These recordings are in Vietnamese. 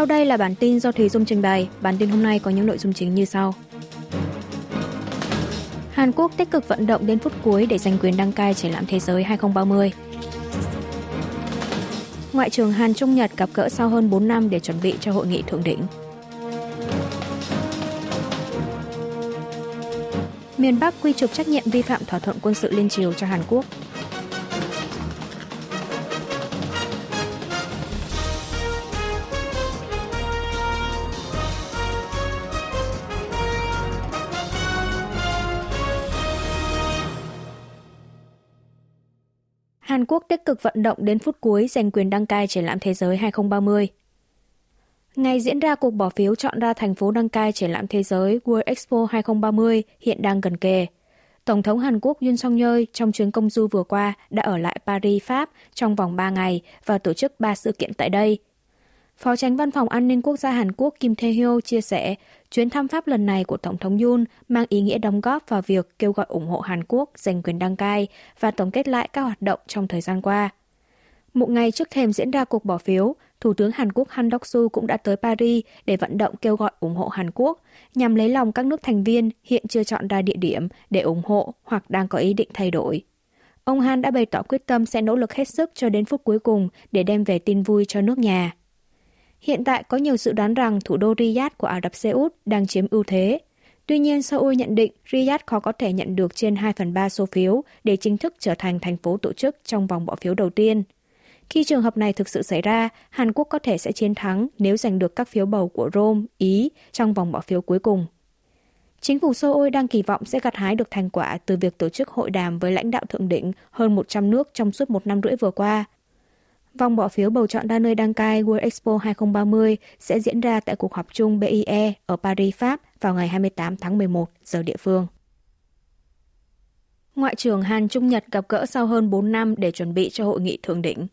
Sau đây là bản tin do Thùy Dung trình bày. Bản tin hôm nay có những nội dung chính như sau. Hàn Quốc tích cực vận động đến phút cuối để giành quyền đăng cai triển lãm thế giới 2030. Ngoại trưởng Hàn Trung Nhật gặp gỡ sau hơn 4 năm để chuẩn bị cho hội nghị thượng đỉnh. Miền Bắc quy trục trách nhiệm vi phạm thỏa thuận quân sự liên triều cho Hàn Quốc. Hàn Quốc tích cực vận động đến phút cuối giành quyền đăng cai triển lãm thế giới 2030. Ngày diễn ra cuộc bỏ phiếu chọn ra thành phố đăng cai triển lãm thế giới World Expo 2030 hiện đang gần kề. Tổng thống Hàn Quốc Yoon song yeol trong chuyến công du vừa qua đã ở lại Paris, Pháp trong vòng 3 ngày và tổ chức 3 sự kiện tại đây – Phó tránh văn phòng an ninh quốc gia Hàn Quốc Kim Tae-hyo chia sẻ, chuyến thăm Pháp lần này của Tổng thống Yoon mang ý nghĩa đóng góp vào việc kêu gọi ủng hộ Hàn Quốc giành quyền đăng cai và tổng kết lại các hoạt động trong thời gian qua. Một ngày trước thềm diễn ra cuộc bỏ phiếu, Thủ tướng Hàn Quốc Han Đốc-su cũng đã tới Paris để vận động kêu gọi ủng hộ Hàn Quốc, nhằm lấy lòng các nước thành viên hiện chưa chọn ra địa điểm để ủng hộ hoặc đang có ý định thay đổi. Ông Han đã bày tỏ quyết tâm sẽ nỗ lực hết sức cho đến phút cuối cùng để đem về tin vui cho nước nhà. Hiện tại có nhiều dự đoán rằng thủ đô Riyadh của Ả Rập Xê Út đang chiếm ưu thế. Tuy nhiên, Seoul nhận định Riyadh khó có thể nhận được trên 2 phần 3 số phiếu để chính thức trở thành thành phố tổ chức trong vòng bỏ phiếu đầu tiên. Khi trường hợp này thực sự xảy ra, Hàn Quốc có thể sẽ chiến thắng nếu giành được các phiếu bầu của Rome, Ý trong vòng bỏ phiếu cuối cùng. Chính phủ Seoul đang kỳ vọng sẽ gặt hái được thành quả từ việc tổ chức hội đàm với lãnh đạo thượng đỉnh hơn 100 nước trong suốt một năm rưỡi vừa qua – Vòng bỏ phiếu bầu chọn đa nơi đăng cai World Expo 2030 sẽ diễn ra tại cuộc họp chung BIE ở Paris, Pháp vào ngày 28 tháng 11 giờ địa phương. Ngoại trưởng Hàn Trung Nhật gặp gỡ sau hơn 4 năm để chuẩn bị cho hội nghị thượng đỉnh.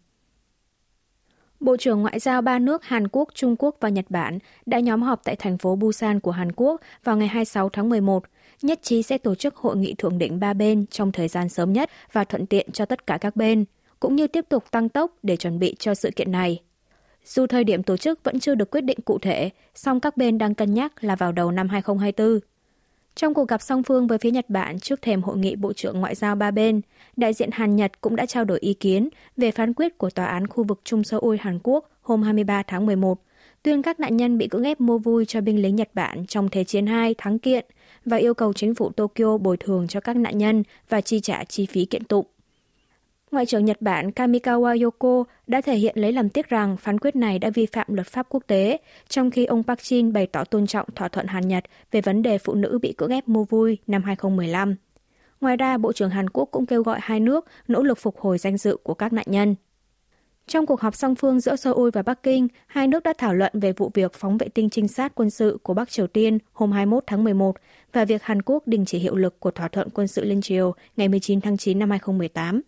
Bộ trưởng Ngoại giao ba nước Hàn Quốc, Trung Quốc và Nhật Bản đã nhóm họp tại thành phố Busan của Hàn Quốc vào ngày 26 tháng 11, nhất trí sẽ tổ chức hội nghị thượng đỉnh ba bên trong thời gian sớm nhất và thuận tiện cho tất cả các bên – cũng như tiếp tục tăng tốc để chuẩn bị cho sự kiện này. Dù thời điểm tổ chức vẫn chưa được quyết định cụ thể, song các bên đang cân nhắc là vào đầu năm 2024. Trong cuộc gặp song phương với phía Nhật Bản trước thềm hội nghị Bộ trưởng Ngoại giao ba bên, đại diện Hàn Nhật cũng đã trao đổi ý kiến về phán quyết của Tòa án khu vực Trung Seoul Hàn Quốc hôm 23 tháng 11, tuyên các nạn nhân bị cưỡng ép mua vui cho binh lính Nhật Bản trong Thế chiến II thắng kiện và yêu cầu chính phủ Tokyo bồi thường cho các nạn nhân và chi trả chi phí kiện tụng. Ngoại trưởng Nhật Bản Kamikawa Yoko đã thể hiện lấy làm tiếc rằng phán quyết này đã vi phạm luật pháp quốc tế, trong khi ông Park Jin bày tỏ tôn trọng thỏa thuận Hàn-Nhật về vấn đề phụ nữ bị cưỡng ép mua vui năm 2015. Ngoài ra, Bộ trưởng Hàn Quốc cũng kêu gọi hai nước nỗ lực phục hồi danh dự của các nạn nhân. Trong cuộc họp song phương giữa Seoul và Bắc Kinh, hai nước đã thảo luận về vụ việc phóng vệ tinh trinh sát quân sự của Bắc Triều Tiên hôm 21 tháng 11 và việc Hàn Quốc đình chỉ hiệu lực của thỏa thuận quân sự liên triều ngày 19 tháng 9 năm 2018.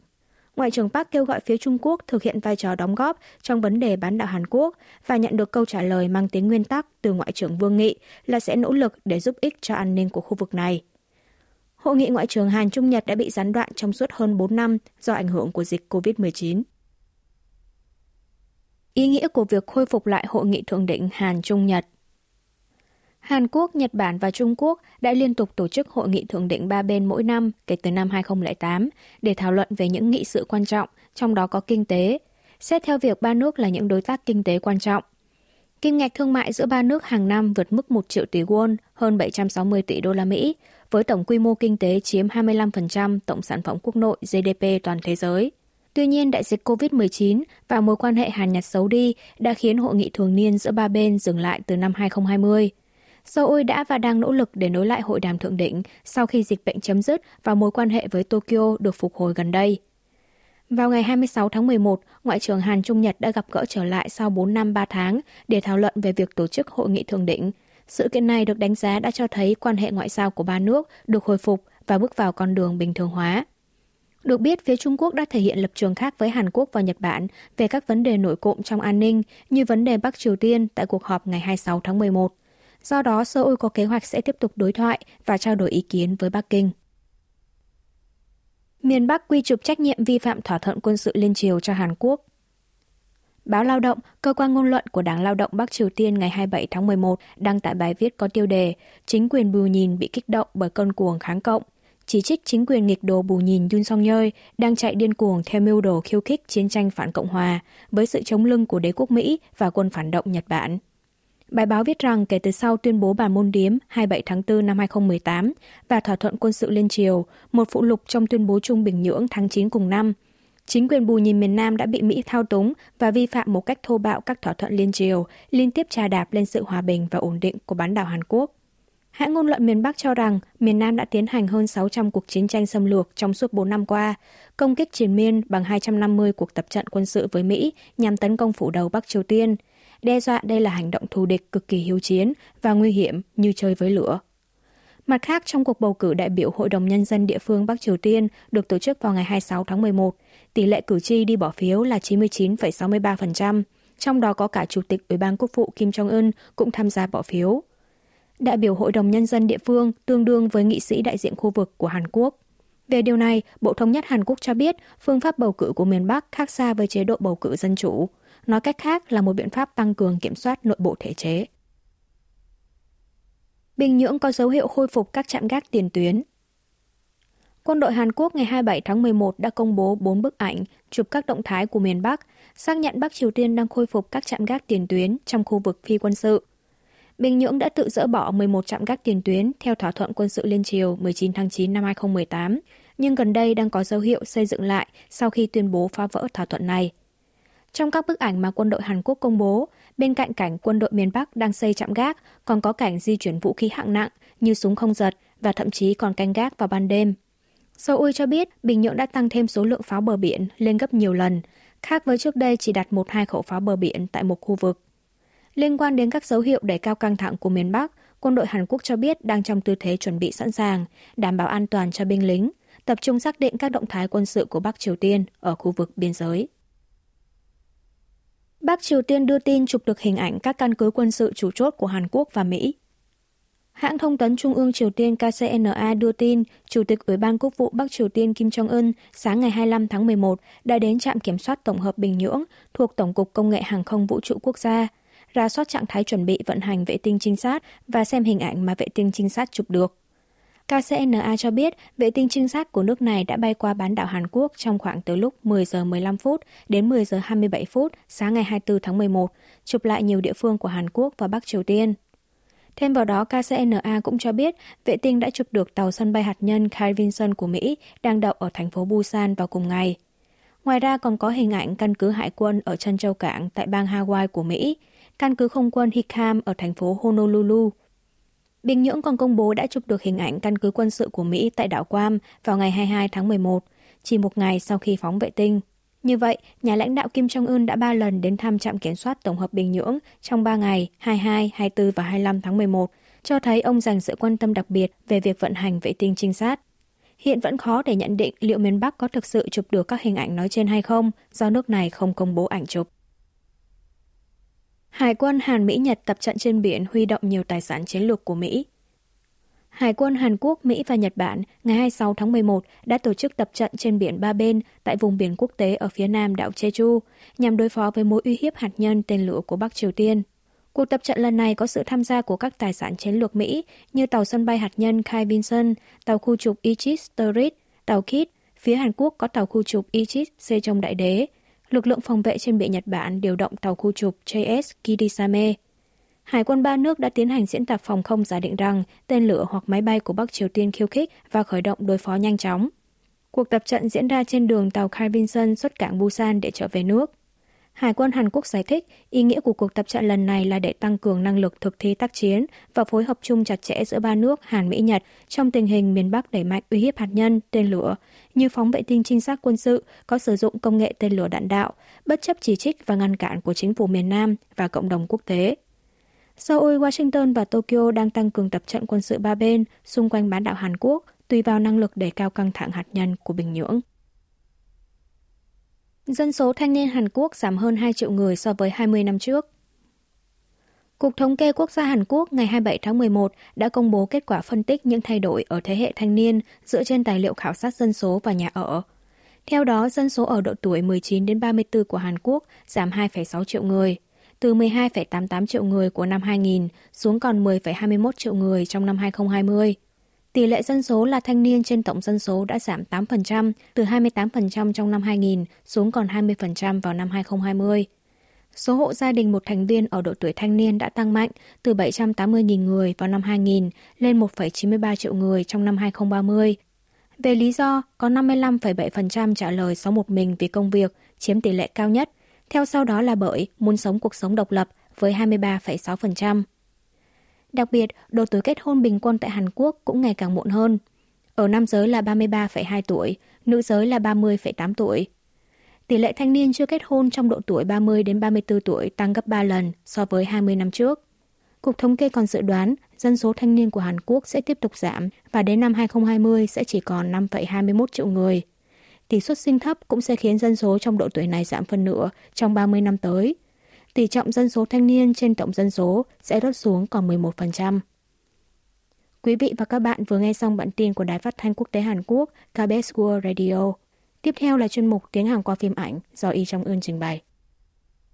Ngoại trưởng Park kêu gọi phía Trung Quốc thực hiện vai trò đóng góp trong vấn đề bán đảo Hàn Quốc và nhận được câu trả lời mang tính nguyên tắc từ Ngoại trưởng Vương Nghị là sẽ nỗ lực để giúp ích cho an ninh của khu vực này. Hội nghị Ngoại trưởng Hàn Trung Nhật đã bị gián đoạn trong suốt hơn 4 năm do ảnh hưởng của dịch COVID-19. Ý nghĩa của việc khôi phục lại hội nghị thượng đỉnh Hàn Trung Nhật Hàn Quốc, Nhật Bản và Trung Quốc đã liên tục tổ chức hội nghị thượng đỉnh ba bên mỗi năm kể từ năm 2008 để thảo luận về những nghị sự quan trọng, trong đó có kinh tế, xét theo việc ba nước là những đối tác kinh tế quan trọng. Kim ngạch thương mại giữa ba nước hàng năm vượt mức 1 triệu tỷ won, hơn 760 tỷ đô la Mỹ, với tổng quy mô kinh tế chiếm 25% tổng sản phẩm quốc nội GDP toàn thế giới. Tuy nhiên, đại dịch COVID-19 và mối quan hệ Hàn Nhật xấu đi đã khiến hội nghị thường niên giữa ba bên dừng lại từ năm 2020. Seoul đã và đang nỗ lực để nối lại hội đàm thượng đỉnh sau khi dịch bệnh chấm dứt và mối quan hệ với Tokyo được phục hồi gần đây. Vào ngày 26 tháng 11, Ngoại trưởng Hàn Trung Nhật đã gặp gỡ trở lại sau 4 năm 3 tháng để thảo luận về việc tổ chức hội nghị thượng đỉnh. Sự kiện này được đánh giá đã cho thấy quan hệ ngoại giao của ba nước được hồi phục và bước vào con đường bình thường hóa. Được biết, phía Trung Quốc đã thể hiện lập trường khác với Hàn Quốc và Nhật Bản về các vấn đề nổi cộm trong an ninh như vấn đề Bắc Triều Tiên tại cuộc họp ngày 26 tháng 11. Do đó, Seoul có kế hoạch sẽ tiếp tục đối thoại và trao đổi ý kiến với Bắc Kinh. Miền Bắc quy chụp trách nhiệm vi phạm thỏa thuận quân sự liên triều cho Hàn Quốc. Báo Lao động, cơ quan ngôn luận của Đảng Lao động Bắc Triều Tiên ngày 27 tháng 11 đăng tải bài viết có tiêu đề Chính quyền Bù Nhìn bị kích động bởi cơn cuồng kháng cộng. Chỉ trích chính quyền nghịch đồ Bù Nhìn Yun Song Nhơi đang chạy điên cuồng theo mưu đồ khiêu khích chiến tranh phản Cộng Hòa với sự chống lưng của đế quốc Mỹ và quân phản động Nhật Bản. Bài báo viết rằng kể từ sau tuyên bố bàn môn điếm 27 tháng 4 năm 2018 và thỏa thuận quân sự liên triều, một phụ lục trong tuyên bố chung Bình Nhưỡng tháng 9 cùng năm, chính quyền bù nhìn miền Nam đã bị Mỹ thao túng và vi phạm một cách thô bạo các thỏa thuận liên triều, liên tiếp trà đạp lên sự hòa bình và ổn định của bán đảo Hàn Quốc. Hãng ngôn luận miền Bắc cho rằng miền Nam đã tiến hành hơn 600 cuộc chiến tranh xâm lược trong suốt 4 năm qua, công kích triền miên bằng 250 cuộc tập trận quân sự với Mỹ nhằm tấn công phủ đầu Bắc Triều Tiên – đe dọa đây là hành động thù địch cực kỳ hiếu chiến và nguy hiểm như chơi với lửa. Mặt khác, trong cuộc bầu cử đại biểu Hội đồng Nhân dân địa phương Bắc Triều Tiên được tổ chức vào ngày 26 tháng 11, tỷ lệ cử tri đi bỏ phiếu là 99,63%, trong đó có cả Chủ tịch Ủy ban Quốc vụ Kim Jong-un cũng tham gia bỏ phiếu. Đại biểu Hội đồng Nhân dân địa phương tương đương với nghị sĩ đại diện khu vực của Hàn Quốc. Về điều này, Bộ Thống nhất Hàn Quốc cho biết phương pháp bầu cử của miền Bắc khác xa với chế độ bầu cử dân chủ. Nói cách khác là một biện pháp tăng cường kiểm soát nội bộ thể chế. Bình Nhưỡng có dấu hiệu khôi phục các trạm gác tiền tuyến. Quân đội Hàn Quốc ngày 27 tháng 11 đã công bố 4 bức ảnh chụp các động thái của miền Bắc, xác nhận Bắc Triều Tiên đang khôi phục các trạm gác tiền tuyến trong khu vực phi quân sự. Bình Nhưỡng đã tự dỡ bỏ 11 trạm gác tiền tuyến theo thỏa thuận quân sự liên triều 19 tháng 9 năm 2018, nhưng gần đây đang có dấu hiệu xây dựng lại sau khi tuyên bố phá vỡ thỏa thuận này. Trong các bức ảnh mà quân đội Hàn Quốc công bố, bên cạnh cảnh quân đội miền Bắc đang xây trạm gác, còn có cảnh di chuyển vũ khí hạng nặng như súng không giật và thậm chí còn canh gác vào ban đêm. Seoul cho biết Bình Nhưỡng đã tăng thêm số lượng pháo bờ biển lên gấp nhiều lần, khác với trước đây chỉ đặt một hai khẩu pháo bờ biển tại một khu vực. Liên quan đến các dấu hiệu đẩy cao căng thẳng của miền Bắc, quân đội Hàn Quốc cho biết đang trong tư thế chuẩn bị sẵn sàng, đảm bảo an toàn cho binh lính, tập trung xác định các động thái quân sự của Bắc Triều Tiên ở khu vực biên giới. Bắc Triều Tiên đưa tin chụp được hình ảnh các căn cứ quân sự chủ chốt của Hàn Quốc và Mỹ. Hãng thông tấn Trung ương Triều Tiên KCNA đưa tin, Chủ tịch Ủy ban Quốc vụ Bắc Triều Tiên Kim Jong-un sáng ngày 25 tháng 11 đã đến trạm kiểm soát tổng hợp Bình Nhưỡng thuộc Tổng cục Công nghệ Hàng không Vũ trụ Quốc gia, ra soát trạng thái chuẩn bị vận hành vệ tinh trinh sát và xem hình ảnh mà vệ tinh trinh sát chụp được. KCNA cho biết vệ tinh trinh sát của nước này đã bay qua bán đảo Hàn Quốc trong khoảng từ lúc 10 giờ 15 phút đến 10 giờ 27 phút sáng ngày 24 tháng 11, chụp lại nhiều địa phương của Hàn Quốc và Bắc Triều Tiên. Thêm vào đó, KCNA cũng cho biết vệ tinh đã chụp được tàu sân bay hạt nhân Carl Vinson của Mỹ đang đậu ở thành phố Busan vào cùng ngày. Ngoài ra còn có hình ảnh căn cứ hải quân ở chân châu cảng tại bang Hawaii của Mỹ, căn cứ không quân Hickam ở thành phố Honolulu Bình Nhưỡng còn công bố đã chụp được hình ảnh căn cứ quân sự của Mỹ tại đảo Guam vào ngày 22 tháng 11, chỉ một ngày sau khi phóng vệ tinh. Như vậy, nhà lãnh đạo Kim Jong-un đã ba lần đến thăm trạm kiểm soát tổng hợp Bình Nhưỡng trong 3 ngày 22, 24 và 25 tháng 11, cho thấy ông dành sự quan tâm đặc biệt về việc vận hành vệ tinh trinh sát. Hiện vẫn khó để nhận định liệu miền Bắc có thực sự chụp được các hình ảnh nói trên hay không, do nước này không công bố ảnh chụp. Hải quân Hàn Mỹ Nhật tập trận trên biển huy động nhiều tài sản chiến lược của Mỹ. Hải quân Hàn Quốc, Mỹ và Nhật Bản ngày 26 tháng 11 đã tổ chức tập trận trên biển ba bên tại vùng biển quốc tế ở phía nam đảo Jeju nhằm đối phó với mối uy hiếp hạt nhân tên lửa của Bắc Triều Tiên. Cuộc tập trận lần này có sự tham gia của các tài sản chiến lược Mỹ như tàu sân bay hạt nhân Kai Vinson, tàu khu trục Ichis Turret, tàu Kit, phía Hàn Quốc có tàu khu trục Ichis C trong đại đế, lực lượng phòng vệ trên biển Nhật Bản điều động tàu khu trục JS Kidisame. Hải quân ba nước đã tiến hành diễn tập phòng không giả định rằng tên lửa hoặc máy bay của Bắc Triều Tiên khiêu khích và khởi động đối phó nhanh chóng. Cuộc tập trận diễn ra trên đường tàu Kai Vinson xuất cảng Busan để trở về nước. Hải quân Hàn Quốc giải thích ý nghĩa của cuộc tập trận lần này là để tăng cường năng lực thực thi tác chiến và phối hợp chung chặt chẽ giữa ba nước Hàn Mỹ Nhật trong tình hình miền Bắc đẩy mạnh uy hiếp hạt nhân, tên lửa, như phóng vệ tinh trinh sát quân sự có sử dụng công nghệ tên lửa đạn đạo, bất chấp chỉ trích và ngăn cản của chính phủ miền Nam và cộng đồng quốc tế. Seoul, Washington và Tokyo đang tăng cường tập trận quân sự ba bên xung quanh bán đảo Hàn Quốc, tùy vào năng lực để cao căng thẳng hạt nhân của Bình Nhưỡng. Dân số thanh niên Hàn Quốc giảm hơn 2 triệu người so với 20 năm trước. Cục Thống kê Quốc gia Hàn Quốc ngày 27 tháng 11 đã công bố kết quả phân tích những thay đổi ở thế hệ thanh niên dựa trên tài liệu khảo sát dân số và nhà ở. Theo đó, dân số ở độ tuổi 19 đến 34 của Hàn Quốc giảm 2,6 triệu người, từ 12,88 triệu người của năm 2000 xuống còn 10,21 triệu người trong năm 2020. Tỷ lệ dân số là thanh niên trên tổng dân số đã giảm 8%, từ 28% trong năm 2000 xuống còn 20% vào năm 2020. Số hộ gia đình một thành viên ở độ tuổi thanh niên đã tăng mạnh từ 780.000 người vào năm 2000 lên 1,93 triệu người trong năm 2030. Về lý do, có 55,7% trả lời sống một mình vì công việc, chiếm tỷ lệ cao nhất. Theo sau đó là bởi muốn sống cuộc sống độc lập với 23,6%. Đặc biệt, độ tuổi kết hôn bình quân tại Hàn Quốc cũng ngày càng muộn hơn. Ở nam giới là 33,2 tuổi, nữ giới là 30,8 tuổi. Tỷ lệ thanh niên chưa kết hôn trong độ tuổi 30 đến 34 tuổi tăng gấp 3 lần so với 20 năm trước. Cục thống kê còn dự đoán dân số thanh niên của Hàn Quốc sẽ tiếp tục giảm và đến năm 2020 sẽ chỉ còn 5,21 triệu người. Tỷ suất sinh thấp cũng sẽ khiến dân số trong độ tuổi này giảm phân nửa trong 30 năm tới. Tỷ trọng dân số thanh niên trên tổng dân số sẽ rớt xuống còn 11%. Quý vị và các bạn vừa nghe xong bản tin của Đài Phát thanh Quốc tế Hàn Quốc KBS World Radio. Tiếp theo là chuyên mục Tiếng Hàn qua phim ảnh do Y Trong Ưn trình bày.